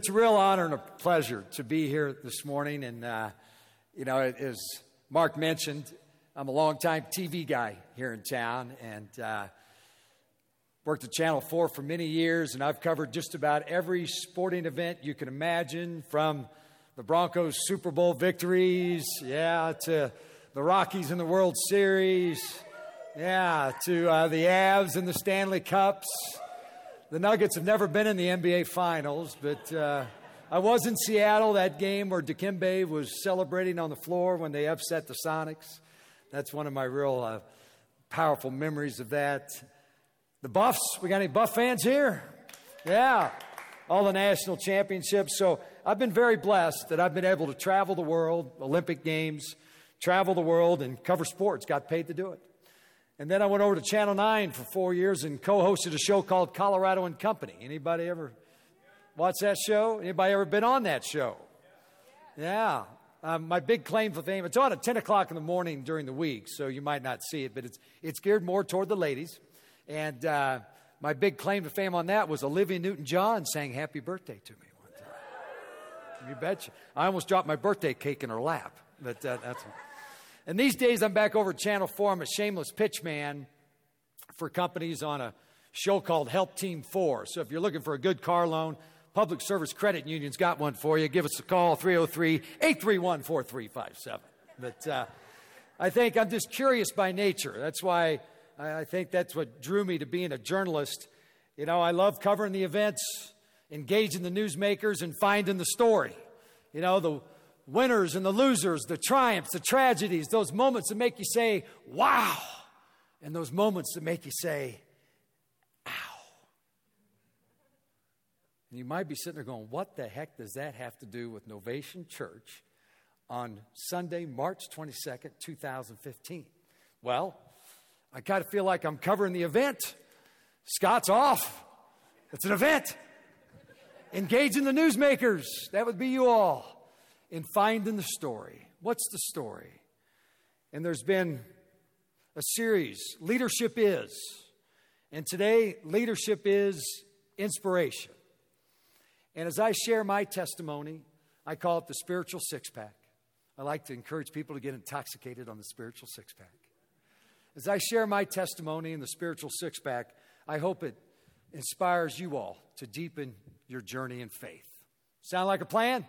It's a real honor and a pleasure to be here this morning. And, uh, you know, as Mark mentioned, I'm a longtime TV guy here in town and uh, worked at Channel 4 for many years. And I've covered just about every sporting event you can imagine from the Broncos Super Bowl victories, yeah, to the Rockies in the World Series, yeah, to uh, the Avs and the Stanley Cups the Nuggets have never been in the NBA Finals, but uh, I was in Seattle that game where Dikembe was celebrating on the floor when they upset the Sonics. That's one of my real uh, powerful memories of that. The Buffs, we got any Buff fans here? Yeah, all the national championships. So I've been very blessed that I've been able to travel the world, Olympic Games, travel the world, and cover sports. Got paid to do it. And then I went over to Channel 9 for four years and co-hosted a show called Colorado and Company. Anybody ever watch that show? Anybody ever been on that show? Yeah. Um, my big claim for fame, it's on at 10 o'clock in the morning during the week, so you might not see it, but it's, it's geared more toward the ladies. And uh, my big claim to fame on that was Olivia Newton John saying happy birthday to me one time. You betcha. I almost dropped my birthday cake in her lap, but uh, that's. And these days, I'm back over Channel 4. I'm a shameless pitch man for companies on a show called Help Team 4. So if you're looking for a good car loan, Public Service Credit Union's got one for you. Give us a call, 303 831 4357. But uh, I think I'm just curious by nature. That's why I think that's what drew me to being a journalist. You know, I love covering the events, engaging the newsmakers, and finding the story. You know, the winners and the losers, the triumphs, the tragedies, those moments that make you say, wow, and those moments that make you say, ow. And you might be sitting there going, what the heck does that have to do with Novation Church on Sunday, March 22nd, 2015? Well, I kind of feel like I'm covering the event. Scott's off. It's an event. Engaging the newsmakers. That would be you all in finding the story. What's the story? And there's been a series, Leadership Is. And today, leadership is inspiration. And as I share my testimony, I call it the spiritual six pack. I like to encourage people to get intoxicated on the spiritual six pack. As I share my testimony in the spiritual six pack, I hope it inspires you all to deepen your journey in faith. Sound like a plan?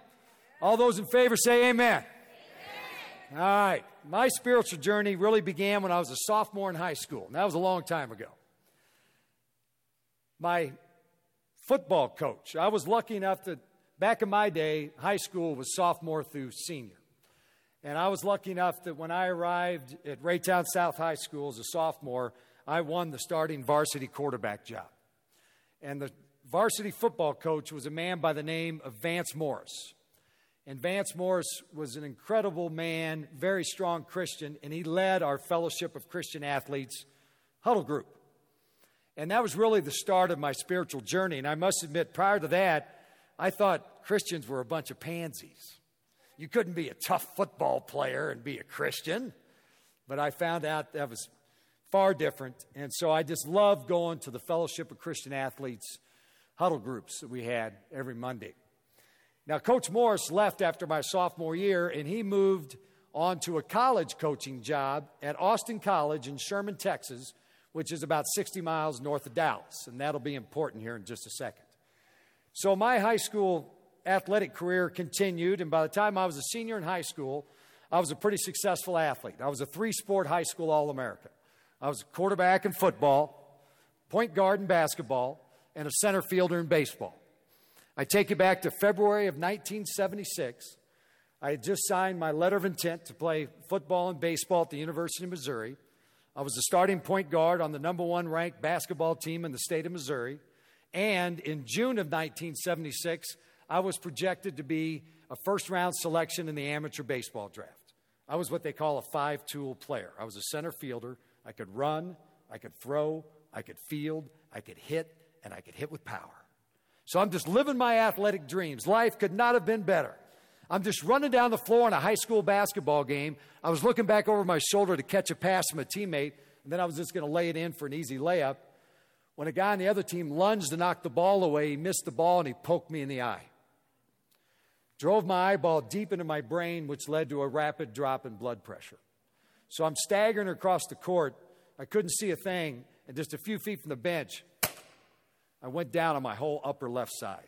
All those in favor say amen. amen. All right. My spiritual journey really began when I was a sophomore in high school. And that was a long time ago. My football coach, I was lucky enough to, back in my day, high school was sophomore through senior. And I was lucky enough that when I arrived at Raytown South High School as a sophomore, I won the starting varsity quarterback job. And the varsity football coach was a man by the name of Vance Morris. And Vance Morris was an incredible man, very strong Christian, and he led our Fellowship of Christian Athletes huddle group. And that was really the start of my spiritual journey. And I must admit, prior to that, I thought Christians were a bunch of pansies. You couldn't be a tough football player and be a Christian. But I found out that was far different. And so I just loved going to the Fellowship of Christian Athletes huddle groups that we had every Monday. Now, Coach Morris left after my sophomore year, and he moved on to a college coaching job at Austin College in Sherman, Texas, which is about 60 miles north of Dallas. And that'll be important here in just a second. So, my high school athletic career continued, and by the time I was a senior in high school, I was a pretty successful athlete. I was a three sport high school All American. I was a quarterback in football, point guard in basketball, and a center fielder in baseball. I take you back to February of 1976. I had just signed my letter of intent to play football and baseball at the University of Missouri. I was the starting point guard on the number one ranked basketball team in the state of Missouri. And in June of 1976, I was projected to be a first round selection in the amateur baseball draft. I was what they call a five tool player. I was a center fielder. I could run, I could throw, I could field, I could hit, and I could hit with power. So I'm just living my athletic dreams. Life could not have been better. I'm just running down the floor in a high school basketball game. I was looking back over my shoulder to catch a pass from a teammate, and then I was just going to lay it in for an easy layup. When a guy on the other team lunged to knock the ball away, he missed the ball and he poked me in the eye. drove my eyeball deep into my brain, which led to a rapid drop in blood pressure. So I'm staggering across the court. I couldn't see a thing, and just a few feet from the bench, I went down on my whole upper left side.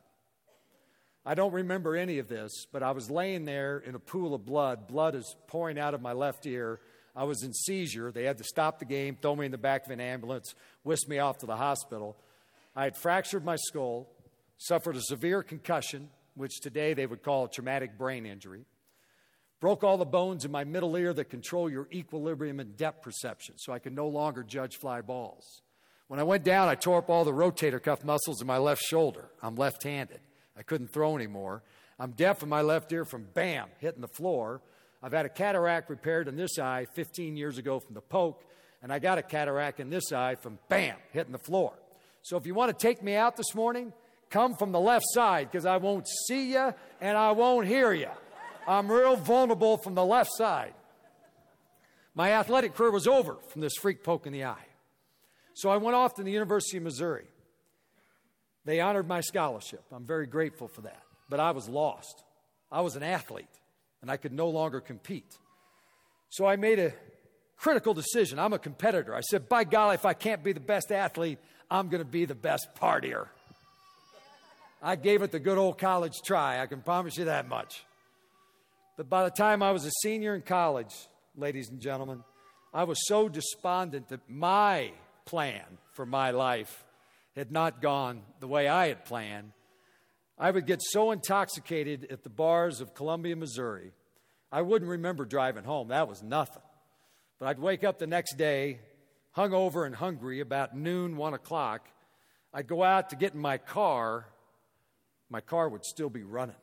I don't remember any of this, but I was laying there in a pool of blood. Blood is pouring out of my left ear. I was in seizure. They had to stop the game, throw me in the back of an ambulance, whisk me off to the hospital. I had fractured my skull, suffered a severe concussion, which today they would call a traumatic brain injury, broke all the bones in my middle ear that control your equilibrium and depth perception, so I could no longer judge fly balls. When I went down, I tore up all the rotator cuff muscles in my left shoulder. I'm left handed. I couldn't throw anymore. I'm deaf in my left ear from bam, hitting the floor. I've had a cataract repaired in this eye 15 years ago from the poke, and I got a cataract in this eye from bam, hitting the floor. So if you want to take me out this morning, come from the left side because I won't see you and I won't hear you. I'm real vulnerable from the left side. My athletic career was over from this freak poke in the eye. So I went off to the University of Missouri. They honored my scholarship. I'm very grateful for that. But I was lost. I was an athlete and I could no longer compete. So I made a critical decision. I'm a competitor. I said, by golly, if I can't be the best athlete, I'm going to be the best partier. I gave it the good old college try. I can promise you that much. But by the time I was a senior in college, ladies and gentlemen, I was so despondent that my plan for my life had not gone the way I had planned I would get so intoxicated at the bars of Columbia, Missouri, I wouldn't remember driving home. That was nothing. But I'd wake up the next day, hungover and hungry, about noon, one o'clock. I'd go out to get in my car. My car would still be running.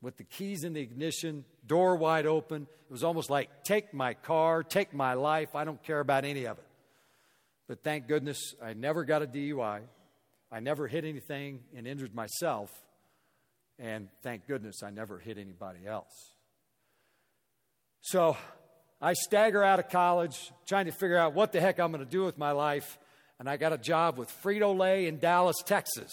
With the keys in the ignition, door wide open. It was almost like, take my car, take my life. I don't care about any of it. But thank goodness I never got a DUI. I never hit anything and injured myself, and thank goodness I never hit anybody else. So I stagger out of college, trying to figure out what the heck I'm going to do with my life, and I got a job with Frito Lay in Dallas, Texas.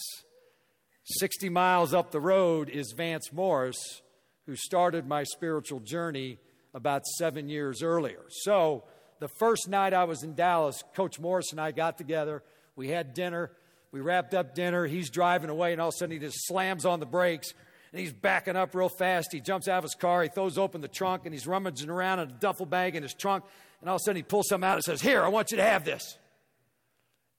60 miles up the road is Vance Morris, who started my spiritual journey about seven years earlier. So, the first night I was in Dallas, Coach Morris and I got together. We had dinner. We wrapped up dinner. He's driving away, and all of a sudden he just slams on the brakes. And he's backing up real fast. He jumps out of his car. He throws open the trunk, and he's rummaging around in a duffel bag in his trunk. And all of a sudden he pulls something out and says, Here, I want you to have this.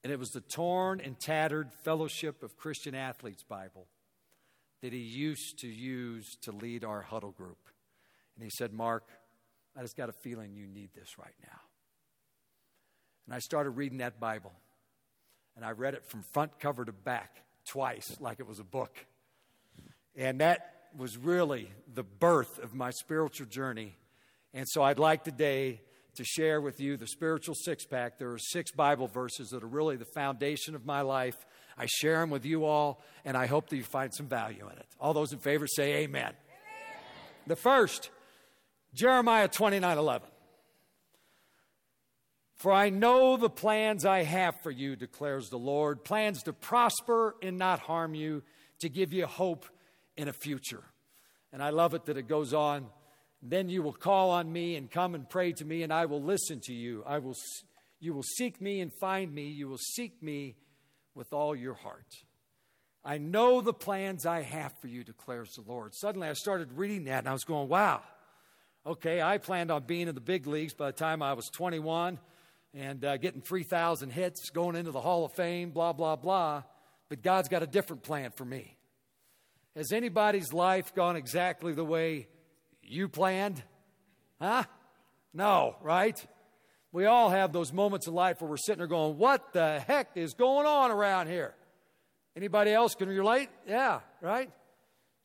And it was the torn and tattered Fellowship of Christian Athletes Bible that he used to use to lead our huddle group. And he said, Mark, I just got a feeling you need this right now. And I started reading that Bible. And I read it from front cover to back twice, like it was a book. And that was really the birth of my spiritual journey. And so I'd like today to share with you the spiritual six pack. There are six Bible verses that are really the foundation of my life. I share them with you all, and I hope that you find some value in it. All those in favor say amen. amen. The first, Jeremiah 29 11. For I know the plans I have for you, declares the Lord plans to prosper and not harm you, to give you hope in a future. And I love it that it goes on. Then you will call on me and come and pray to me, and I will listen to you. I will, you will seek me and find me. You will seek me with all your heart. I know the plans I have for you, declares the Lord. Suddenly I started reading that, and I was going, wow. Okay, I planned on being in the big leagues by the time I was 21 and uh, getting 3,000 hits, going into the Hall of Fame, blah, blah, blah. But God's got a different plan for me. Has anybody's life gone exactly the way you planned? Huh? No, right? We all have those moments in life where we're sitting there going, What the heck is going on around here? Anybody else can relate? Yeah, right?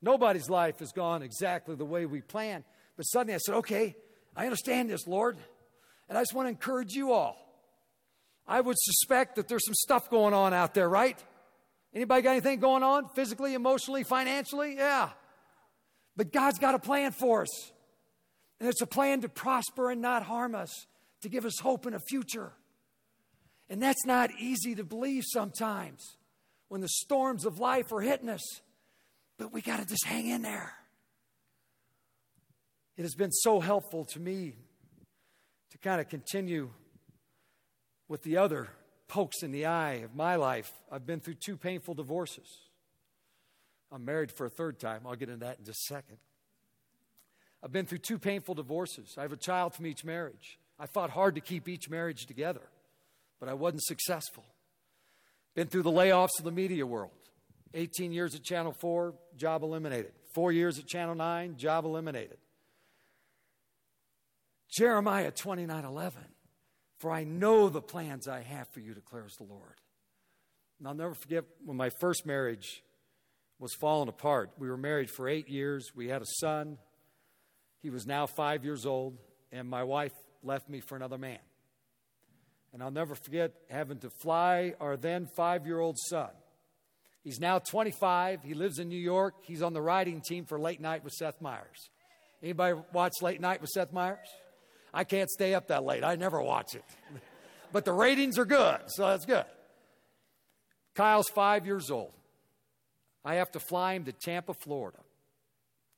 Nobody's life has gone exactly the way we planned. But suddenly I said, Okay, I understand this, Lord. And I just want to encourage you all. I would suspect that there's some stuff going on out there, right? Anybody got anything going on physically, emotionally, financially? Yeah. But God's got a plan for us. And it's a plan to prosper and not harm us, to give us hope in a future. And that's not easy to believe sometimes when the storms of life are hitting us. But we got to just hang in there. It has been so helpful to me to kind of continue with the other pokes in the eye of my life. I've been through two painful divorces. I'm married for a third time. I'll get into that in just a second. I've been through two painful divorces. I have a child from each marriage. I fought hard to keep each marriage together, but I wasn't successful. Been through the layoffs of the media world. 18 years at Channel 4, job eliminated. Four years at Channel 9, job eliminated. Jeremiah 29 11. For I know the plans I have for you, declares the Lord. And I'll never forget when my first marriage was falling apart. We were married for eight years. We had a son. He was now five years old, and my wife left me for another man. And I'll never forget having to fly our then five year old son. He's now 25. He lives in New York. He's on the writing team for Late Night with Seth Meyers. Anybody watch Late Night with Seth Meyers? I can't stay up that late. I never watch it. but the ratings are good, so that's good. Kyle's five years old. I have to fly him to Tampa, Florida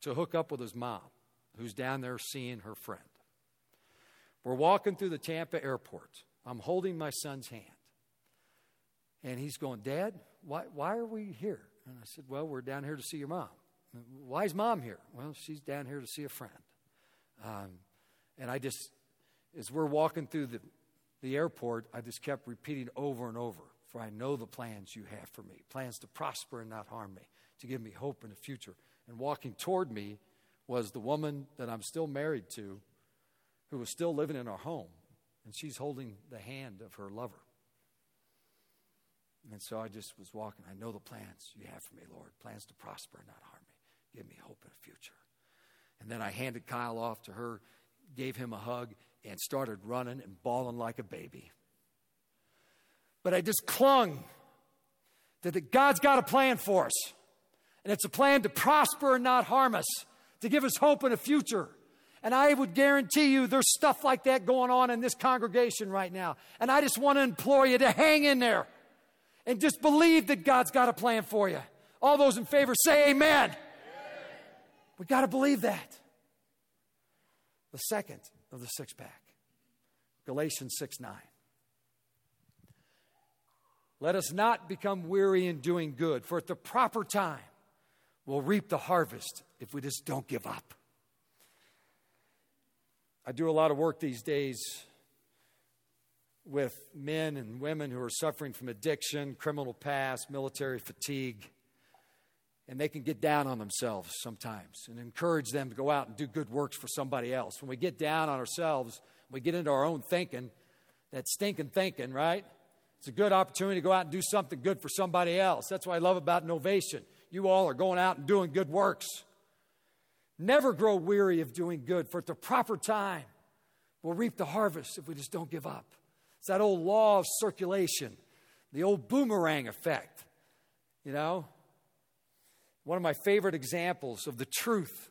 to hook up with his mom, who's down there seeing her friend. We're walking through the Tampa airport. I'm holding my son's hand. And he's going, Dad, why, why are we here? And I said, Well, we're down here to see your mom. Why is mom here? Well, she's down here to see a friend. Um, and I just, as we're walking through the, the airport, I just kept repeating over and over For I know the plans you have for me plans to prosper and not harm me, to give me hope in the future. And walking toward me was the woman that I'm still married to, who was still living in our home. And she's holding the hand of her lover. And so I just was walking. I know the plans you have for me, Lord plans to prosper and not harm me. Give me hope in the future. And then I handed Kyle off to her gave him a hug, and started running and bawling like a baby. But I just clung to that God's got a plan for us. And it's a plan to prosper and not harm us, to give us hope in a future. And I would guarantee you there's stuff like that going on in this congregation right now. And I just want to implore you to hang in there and just believe that God's got a plan for you. All those in favor say amen. amen. We got to believe that the second of the six pack Galatians 6 9. Let us not become weary in doing good, for at the proper time we'll reap the harvest if we just don't give up. I do a lot of work these days with men and women who are suffering from addiction, criminal past, military fatigue and they can get down on themselves sometimes and encourage them to go out and do good works for somebody else. When we get down on ourselves, we get into our own thinking, that stinking thinking, right? It's a good opportunity to go out and do something good for somebody else. That's what I love about Novation. You all are going out and doing good works. Never grow weary of doing good, for at the proper time, we'll reap the harvest if we just don't give up. It's that old law of circulation, the old boomerang effect. You know, one of my favorite examples of the truth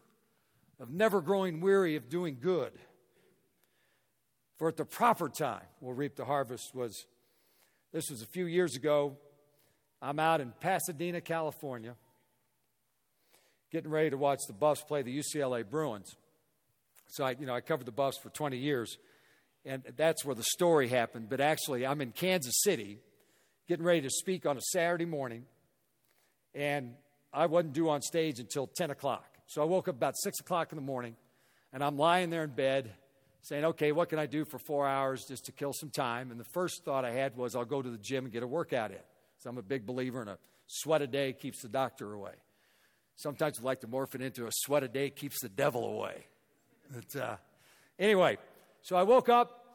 of never growing weary of doing good. For at the proper time, we'll reap the harvest was this was a few years ago. I'm out in Pasadena, California, getting ready to watch the Buffs play the UCLA Bruins. So I, you know, I covered the Buffs for 20 years, and that's where the story happened. But actually, I'm in Kansas City, getting ready to speak on a Saturday morning, and I wasn't due on stage until 10 o'clock. So I woke up about 6 o'clock in the morning, and I'm lying there in bed saying, okay, what can I do for four hours just to kill some time? And the first thought I had was, I'll go to the gym and get a workout in. So I'm a big believer in a sweat a day keeps the doctor away. Sometimes we like to morph it into a sweat a day keeps the devil away. But, uh, anyway, so I woke up,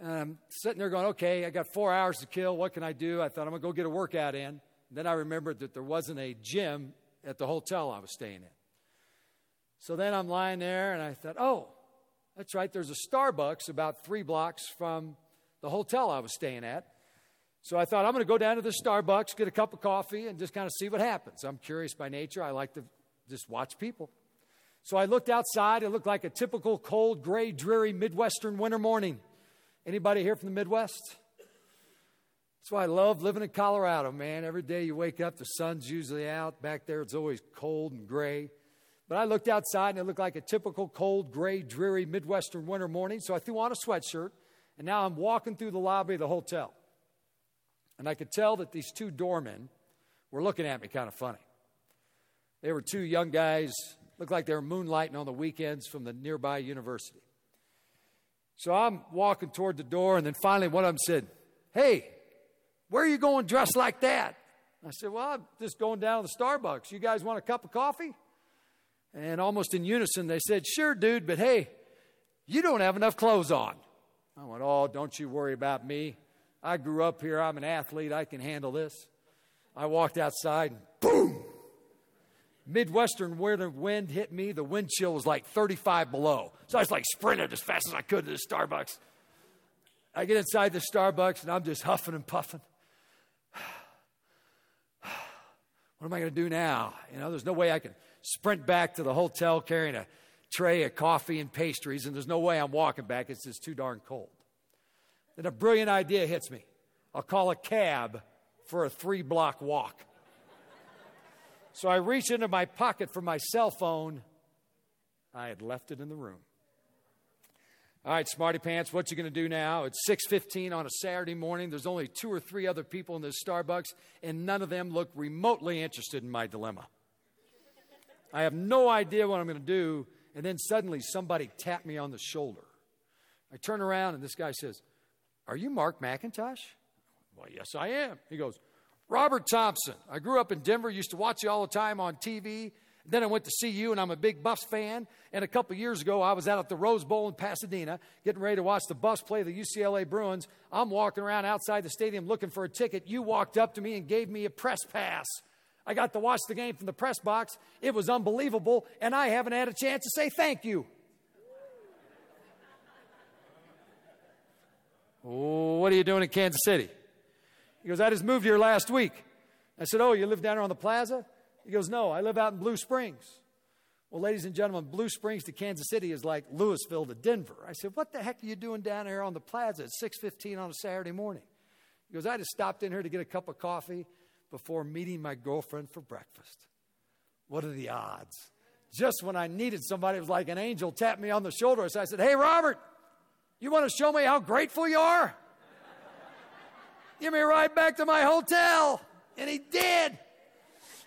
and I'm sitting there going, okay, I got four hours to kill. What can I do? I thought I'm going to go get a workout in. Then I remembered that there wasn't a gym at the hotel I was staying in. So then I'm lying there and I thought, oh, that's right, there's a Starbucks about three blocks from the hotel I was staying at. So I thought, I'm going to go down to the Starbucks, get a cup of coffee, and just kind of see what happens. I'm curious by nature. I like to just watch people. So I looked outside. It looked like a typical cold, gray, dreary Midwestern winter morning. Anybody here from the Midwest? That's why I love living in Colorado, man. Every day you wake up, the sun's usually out. Back there, it's always cold and gray. But I looked outside and it looked like a typical cold, gray, dreary Midwestern winter morning. So I threw on a sweatshirt and now I'm walking through the lobby of the hotel. And I could tell that these two doormen were looking at me kind of funny. They were two young guys, looked like they were moonlighting on the weekends from the nearby university. So I'm walking toward the door, and then finally one of them said, Hey, where are you going dressed like that? I said, Well, I'm just going down to the Starbucks. You guys want a cup of coffee? And almost in unison, they said, Sure, dude, but hey, you don't have enough clothes on. I went, Oh, don't you worry about me. I grew up here. I'm an athlete. I can handle this. I walked outside and boom! Midwestern wind hit me. The wind chill was like 35 below. So I was like sprinted as fast as I could to the Starbucks. I get inside the Starbucks and I'm just huffing and puffing. What am I going to do now? You know, there's no way I can sprint back to the hotel carrying a tray of coffee and pastries, and there's no way I'm walking back. It's just too darn cold. Then a brilliant idea hits me. I'll call a cab for a three block walk. so I reach into my pocket for my cell phone. I had left it in the room. All right, smarty pants, what you going to do now? It's 6:15 on a Saturday morning. There's only two or three other people in this Starbucks and none of them look remotely interested in my dilemma. I have no idea what I'm going to do, and then suddenly somebody tapped me on the shoulder. I turn around and this guy says, "Are you Mark McIntosh?" Well, yes, I am. He goes, "Robert Thompson. I grew up in Denver, used to watch you all the time on TV." Then I went to see you, and I'm a big Buffs fan. And a couple years ago, I was out at the Rose Bowl in Pasadena, getting ready to watch the Buffs play the UCLA Bruins. I'm walking around outside the stadium looking for a ticket. You walked up to me and gave me a press pass. I got to watch the game from the press box. It was unbelievable, and I haven't had a chance to say thank you. What are you doing in Kansas City? He goes, I just moved here last week. I said, Oh, you live down there on the plaza? He goes, No, I live out in Blue Springs. Well, ladies and gentlemen, Blue Springs to Kansas City is like Louisville to Denver. I said, What the heck are you doing down here on the plaza at 6:15 on a Saturday morning? He goes, I just stopped in here to get a cup of coffee before meeting my girlfriend for breakfast. What are the odds? Just when I needed somebody, it was like an angel tapped me on the shoulder. So I said, Hey, Robert, you want to show me how grateful you are? Give me a ride back to my hotel. And he did.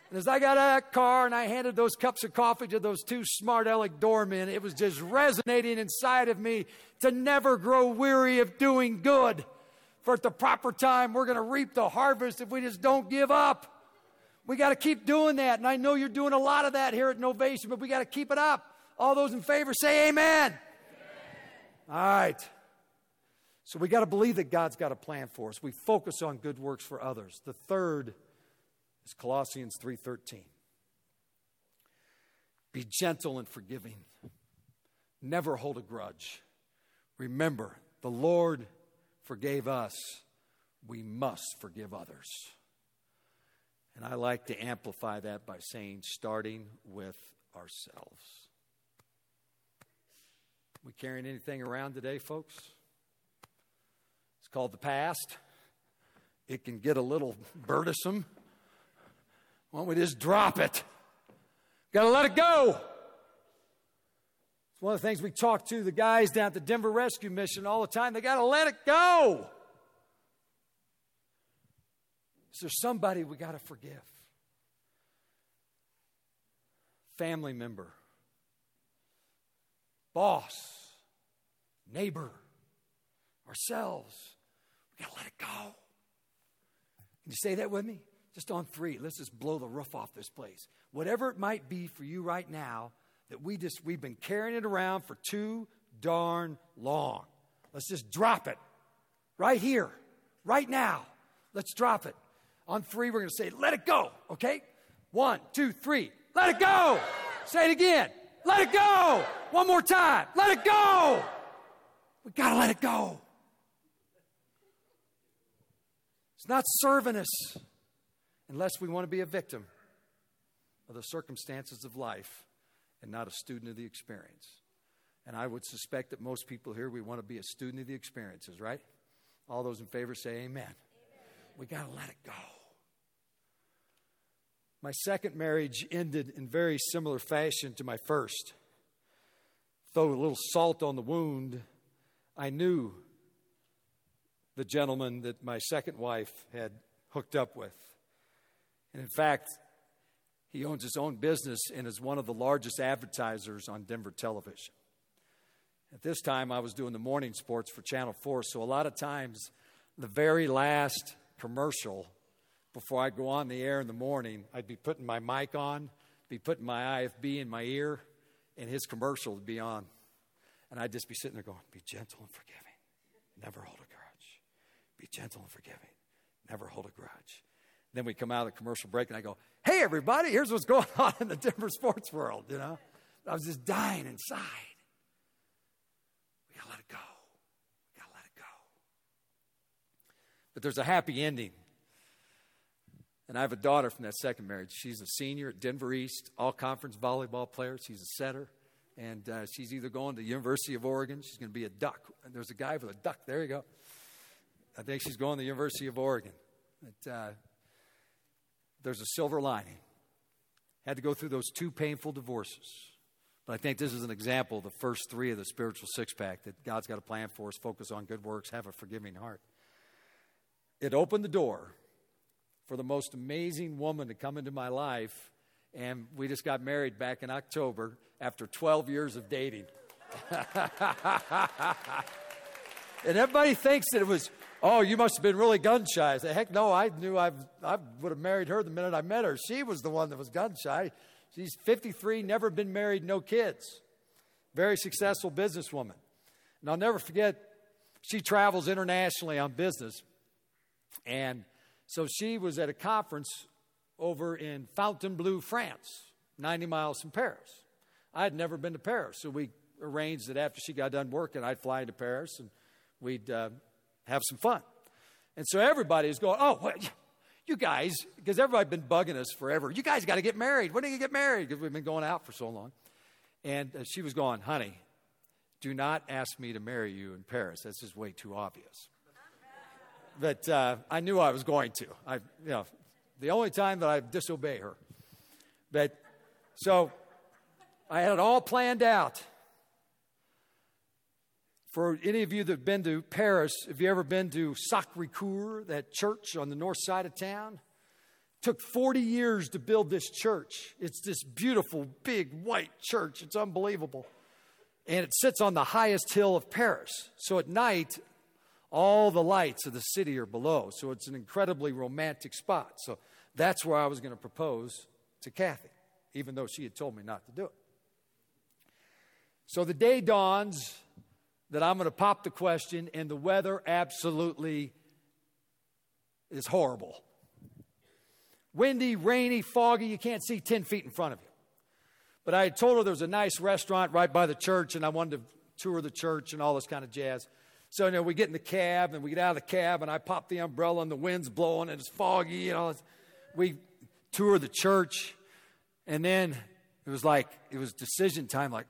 And as I got out of that car and I handed those cups of coffee to those two smart aleck doormen, it was just resonating inside of me to never grow weary of doing good. For at the proper time, we're going to reap the harvest if we just don't give up. We got to keep doing that. And I know you're doing a lot of that here at Novation, but we got to keep it up. All those in favor say amen. amen. All right. So we got to believe that God's got a plan for us. We focus on good works for others. The third is Colossians 3:13. Be gentle and forgiving. Never hold a grudge. Remember, the Lord forgave us. We must forgive others. And I like to amplify that by saying, starting with ourselves. We carrying anything around today, folks? It's called the past. It can get a little burdensome. Why don't we just drop it? Got to let it go. It's one of the things we talk to the guys down at the Denver Rescue Mission all the time. They got to let it go. Is there somebody we got to forgive? Family member, boss, neighbor, ourselves. We got to let it go. Can you say that with me? Just on three, let's just blow the roof off this place. Whatever it might be for you right now, that we just we've been carrying it around for too darn long. Let's just drop it right here, right now. Let's drop it. On three, we're going to say, let it go, okay? One, two, three. Let it go. Say it again. Let it go. One more time. Let it go. We got to let it go. It's not serving us unless we want to be a victim of the circumstances of life and not a student of the experience. And I would suspect that most people here, we want to be a student of the experiences, right? All those in favor say amen. amen. We got to let it go. My second marriage ended in very similar fashion to my first. Though a little salt on the wound, I knew the gentleman that my second wife had hooked up with. And in fact, he owns his own business and is one of the largest advertisers on Denver television. At this time, I was doing the morning sports for Channel 4, so a lot of times, the very last commercial before I go on the air in the morning, I'd be putting my mic on, be putting my IFB in my ear, and his commercial would be on. And I'd just be sitting there going, Be gentle and forgiving, never hold a grudge. Be gentle and forgiving, never hold a grudge. Then we come out of the commercial break and I go, hey, everybody, here's what's going on in the Denver sports world, you know? I was just dying inside. We gotta let it go. We gotta let it go. But there's a happy ending. And I have a daughter from that second marriage. She's a senior at Denver East, all conference volleyball player. She's a setter. And uh, she's either going to the University of Oregon, she's going to be a duck. There's a guy with a duck. There you go. I think she's going to the University of Oregon. But, uh, there's a silver lining. Had to go through those two painful divorces. But I think this is an example of the first three of the spiritual six pack that God's got a plan for us focus on good works, have a forgiving heart. It opened the door for the most amazing woman to come into my life, and we just got married back in October after 12 years of dating. and everybody thinks that it was Oh, you must have been really gun shy. I said, Heck no, I knew I've, I would have married her the minute I met her. She was the one that was gun shy. She's 53, never been married, no kids. Very successful businesswoman. And I'll never forget, she travels internationally on business. And so she was at a conference over in Fontainebleau, France, 90 miles from Paris. I had never been to Paris, so we arranged that after she got done working, I'd fly to Paris and we'd uh, have some fun. And so everybody is going, oh, well, you guys, because everybody's been bugging us forever. You guys got to get married. When are you going to get married? Because we've been going out for so long. And uh, she was going, honey, do not ask me to marry you in Paris. That's just way too obvious. But uh, I knew I was going to. I, you know, the only time that I disobey her. But so I had it all planned out. For any of you that have been to Paris, have you ever been to Sacre Coeur, that church on the north side of town? It took 40 years to build this church. It's this beautiful, big, white church. It's unbelievable. And it sits on the highest hill of Paris. So at night, all the lights of the city are below. So it's an incredibly romantic spot. So that's where I was going to propose to Kathy, even though she had told me not to do it. So the day dawns that I'm going to pop the question, and the weather absolutely is horrible. Windy, rainy, foggy, you can't see 10 feet in front of you. But I had told her there was a nice restaurant right by the church, and I wanted to tour the church and all this kind of jazz. So, you know, we get in the cab, and we get out of the cab, and I pop the umbrella, and the wind's blowing, and it's foggy, you know. We tour the church, and then it was like, it was decision time, like,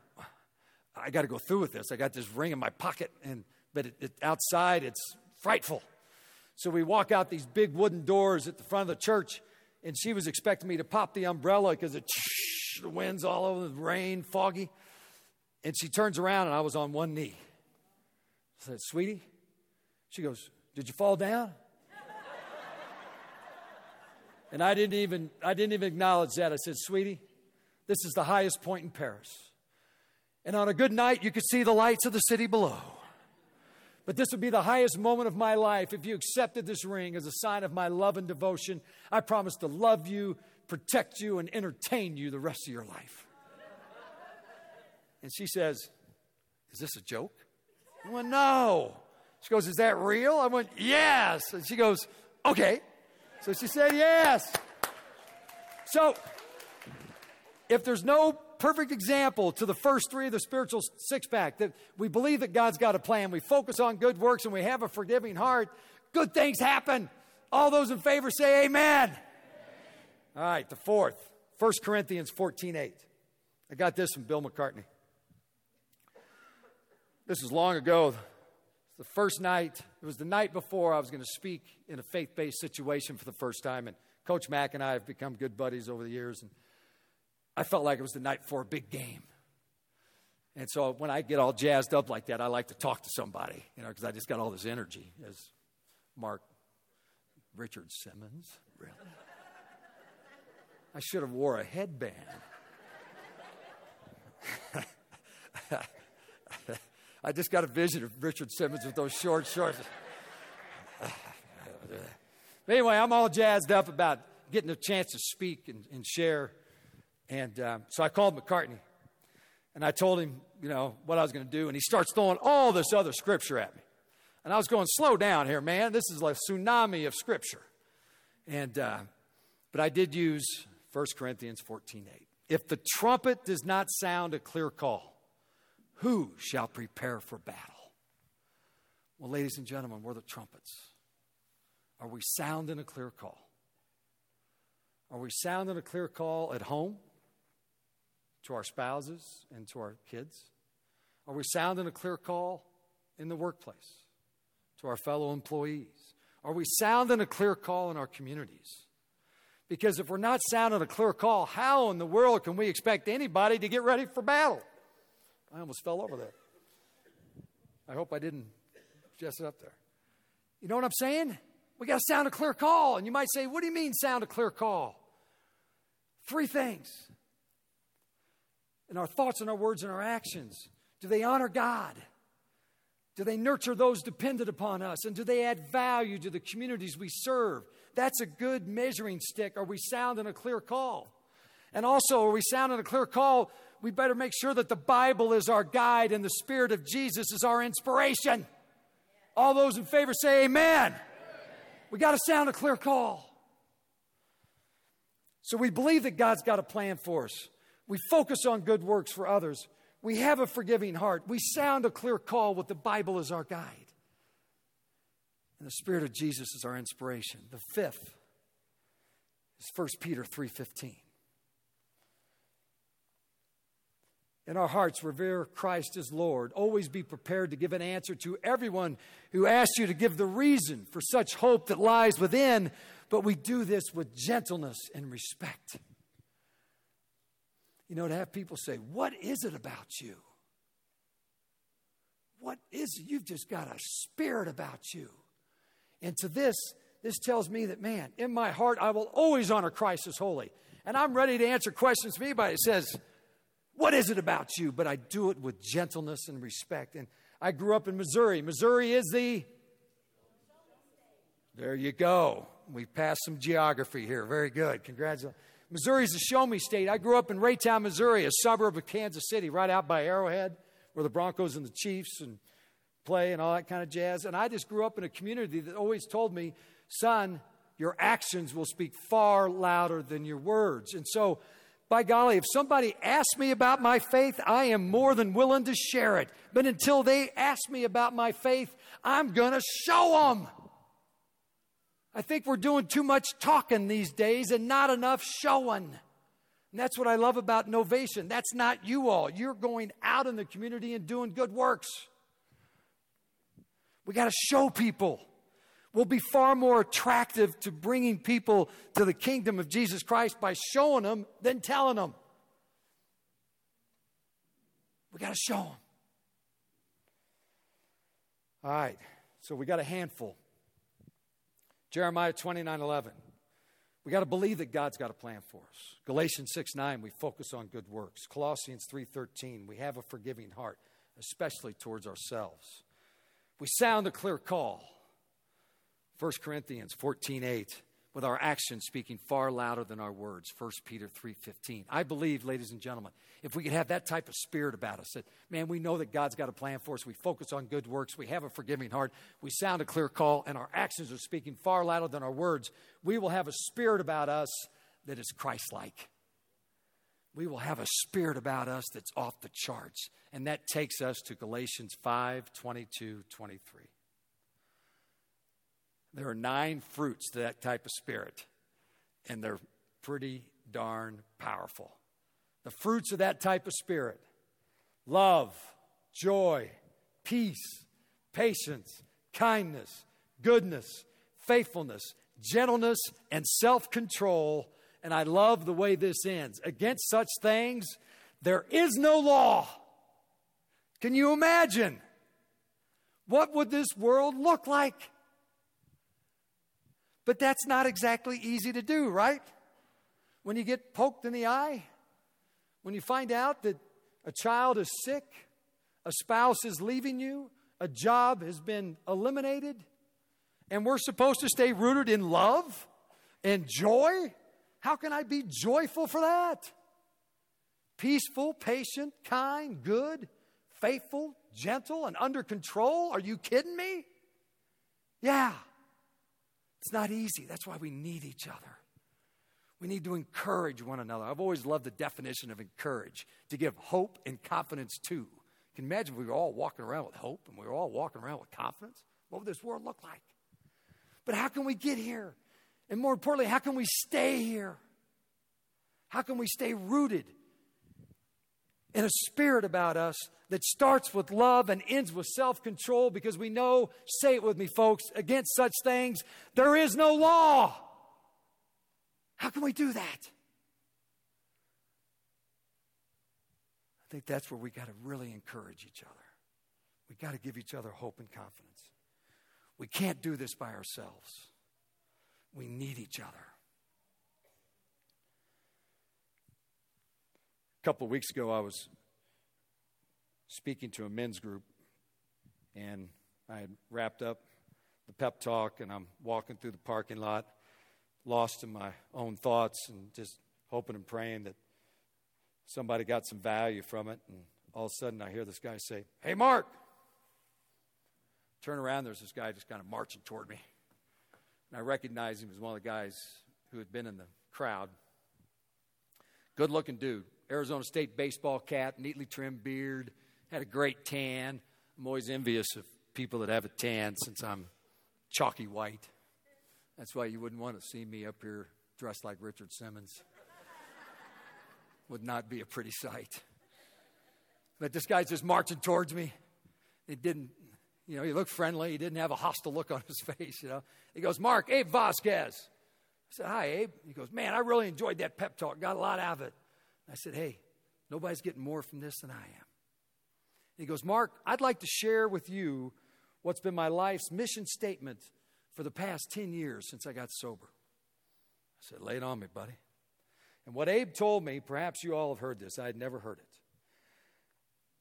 I got to go through with this. I got this ring in my pocket, and but it, it, outside it's frightful. So we walk out these big wooden doors at the front of the church, and she was expecting me to pop the umbrella because the wind's all over, the rain, foggy. And she turns around, and I was on one knee. I said, "Sweetie," she goes, "Did you fall down?" and I didn't even I didn't even acknowledge that. I said, "Sweetie, this is the highest point in Paris." And on a good night, you could see the lights of the city below. But this would be the highest moment of my life if you accepted this ring as a sign of my love and devotion. I promise to love you, protect you, and entertain you the rest of your life. And she says, Is this a joke? I went, No. She goes, Is that real? I went, Yes. And she goes, Okay. So she said, Yes. So if there's no perfect example to the first three of the spiritual six pack that we believe that God's got a plan. We focus on good works and we have a forgiving heart. Good things happen. All those in favor say amen. amen. All right, the fourth, 1 Corinthians 14 8. I got this from Bill McCartney. This is long ago. The first night, it was the night before I was going to speak in a faith based situation for the first time. And Coach Mack and I have become good buddies over the years. And I felt like it was the night before a big game. And so when I get all jazzed up like that, I like to talk to somebody, you know, because I just got all this energy, as Mark Richard Simmons. Really? I should have wore a headband. I just got a vision of Richard Simmons with those short shorts. anyway, I'm all jazzed up about getting a chance to speak and, and share. And um, so I called McCartney and I told him, you know, what I was going to do. And he starts throwing all this other scripture at me. And I was going, slow down here, man. This is like a tsunami of scripture. And, uh, but I did use 1 Corinthians 14 8. If the trumpet does not sound a clear call, who shall prepare for battle? Well, ladies and gentlemen, we're the trumpets. Are we sounding a clear call? Are we sounding a clear call at home to our spouses and to our kids? Are we sounding a clear call in the workplace to our fellow employees? Are we sounding a clear call in our communities? Because if we're not sounding a clear call, how in the world can we expect anybody to get ready for battle? I almost fell over there. I hope I didn't just it up there. You know what I'm saying? We got to sound a clear call. And you might say, what do you mean sound a clear call? Three things. Our thoughts and our words and our actions, do they honor God? Do they nurture those dependent upon us? And do they add value to the communities we serve? That's a good measuring stick. Are we sounding a clear call? And also, are we sounding a clear call we better make sure that the Bible is our guide and the Spirit of Jesus is our inspiration. All those in favor say amen. amen. We got to sound a clear call. So we believe that God's got a plan for us. We focus on good works for others. We have a forgiving heart. We sound a clear call with the Bible as our guide. And the Spirit of Jesus is our inspiration. The fifth is 1 Peter 3:15. in our hearts revere Christ as Lord. Always be prepared to give an answer to everyone who asks you to give the reason for such hope that lies within, but we do this with gentleness and respect. You know, to have people say, What is it about you? What is it? You've just got a spirit about you. And to this, this tells me that, man, in my heart, I will always honor Christ as holy. And I'm ready to answer questions from anybody that says, what is it about you? But I do it with gentleness and respect. And I grew up in Missouri. Missouri is the. There you go. We passed some geography here. Very good. Congratulations. Missouri is a show me state. I grew up in Raytown, Missouri, a suburb of Kansas City, right out by Arrowhead, where the Broncos and the Chiefs and play and all that kind of jazz. And I just grew up in a community that always told me, son, your actions will speak far louder than your words. And so by golly, if somebody asks me about my faith, I am more than willing to share it. But until they ask me about my faith, I'm going to show them. I think we're doing too much talking these days and not enough showing. And that's what I love about Novation. That's not you all. You're going out in the community and doing good works. We got to show people We'll be far more attractive to bringing people to the kingdom of Jesus Christ by showing them than telling them. We got to show them. All right, so we got a handful. Jeremiah 29 11. We got to believe that God's got a plan for us. Galatians 6 9, we focus on good works. Colossians 3 13, we have a forgiving heart, especially towards ourselves. We sound a clear call. 1 Corinthians 14 8, with our actions speaking far louder than our words. 1 Peter 3:15. I believe, ladies and gentlemen, if we could have that type of spirit about us, that man, we know that God's got a plan for us. We focus on good works. We have a forgiving heart. We sound a clear call, and our actions are speaking far louder than our words. We will have a spirit about us that is Christ-like. We will have a spirit about us that's off the charts. And that takes us to Galatians 5 22, 23. There are nine fruits to that type of spirit, and they're pretty darn powerful. The fruits of that type of spirit love, joy, peace, patience, kindness, goodness, faithfulness, gentleness, and self control. And I love the way this ends. Against such things, there is no law. Can you imagine? What would this world look like? But that's not exactly easy to do, right? When you get poked in the eye, when you find out that a child is sick, a spouse is leaving you, a job has been eliminated, and we're supposed to stay rooted in love and joy. How can I be joyful for that? Peaceful, patient, kind, good, faithful, gentle, and under control? Are you kidding me? Yeah. It's not easy. That's why we need each other. We need to encourage one another. I've always loved the definition of encourage, to give hope and confidence to. You can imagine if we were all walking around with hope and we were all walking around with confidence. What would this world look like? But how can we get here? And more importantly, how can we stay here? How can we stay rooted in a spirit about us that starts with love and ends with self control because we know, say it with me, folks, against such things, there is no law. How can we do that? I think that's where we got to really encourage each other. We got to give each other hope and confidence. We can't do this by ourselves. We need each other. A couple of weeks ago, I was speaking to a men's group, and I had wrapped up the pep talk, and I'm walking through the parking lot, lost in my own thoughts, and just hoping and praying that somebody got some value from it. And all of a sudden, I hear this guy say, Hey, Mark! Turn around, there's this guy just kind of marching toward me. And I recognized him as one of the guys who had been in the crowd. Good looking dude. Arizona State baseball cap, neatly trimmed beard, had a great tan. I'm always envious of people that have a tan since I'm chalky white. That's why you wouldn't want to see me up here dressed like Richard Simmons. Would not be a pretty sight. But this guy's just marching towards me. He didn't, you know, he looked friendly. He didn't have a hostile look on his face, you know. He goes, Mark, Abe Vasquez. I said, Hi, Abe. He goes, Man, I really enjoyed that pep talk. Got a lot out of it. I said, Hey, nobody's getting more from this than I am. He goes, Mark, I'd like to share with you what's been my life's mission statement for the past 10 years since I got sober. I said, Lay it on me, buddy. And what Abe told me, perhaps you all have heard this, I had never heard it.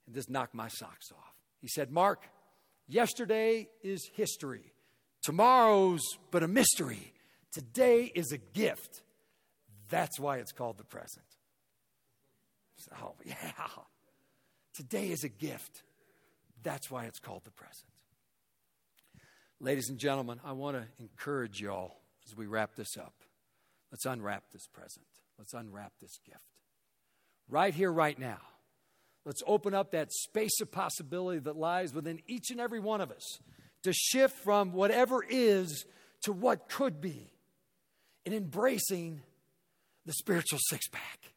And this knocked my socks off. He said, Mark, yesterday is history. Tomorrow's but a mystery. Today is a gift. That's why it's called the present. Oh, yeah. Today is a gift. That's why it's called the present. Ladies and gentlemen, I want to encourage y'all as we wrap this up. Let's unwrap this present. Let's unwrap this gift. Right here, right now. Let's open up that space of possibility that lies within each and every one of us to shift from whatever is to what could be in embracing the spiritual six pack.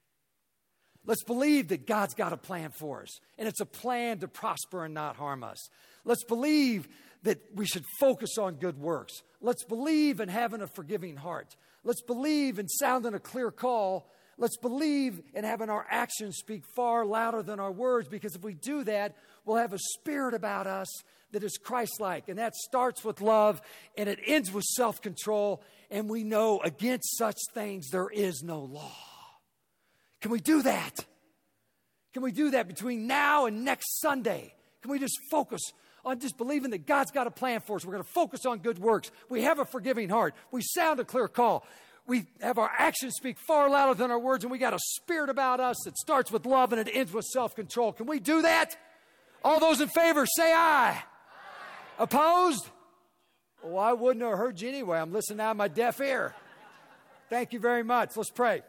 Let's believe that God's got a plan for us, and it's a plan to prosper and not harm us. Let's believe that we should focus on good works. Let's believe in having a forgiving heart. Let's believe in sounding a clear call. Let's believe in having our actions speak far louder than our words, because if we do that, we'll have a spirit about us that is Christ like. And that starts with love and it ends with self control. And we know against such things there is no law. Can we do that? Can we do that between now and next Sunday? Can we just focus on just believing that God's got a plan for us? We're going to focus on good works. We have a forgiving heart. We sound a clear call. We have our actions speak far louder than our words, and we got a spirit about us that starts with love and it ends with self control. Can we do that? All those in favor, say aye. aye. Opposed? Well, I wouldn't have heard you anyway. I'm listening out of my deaf ear. Thank you very much. Let's pray.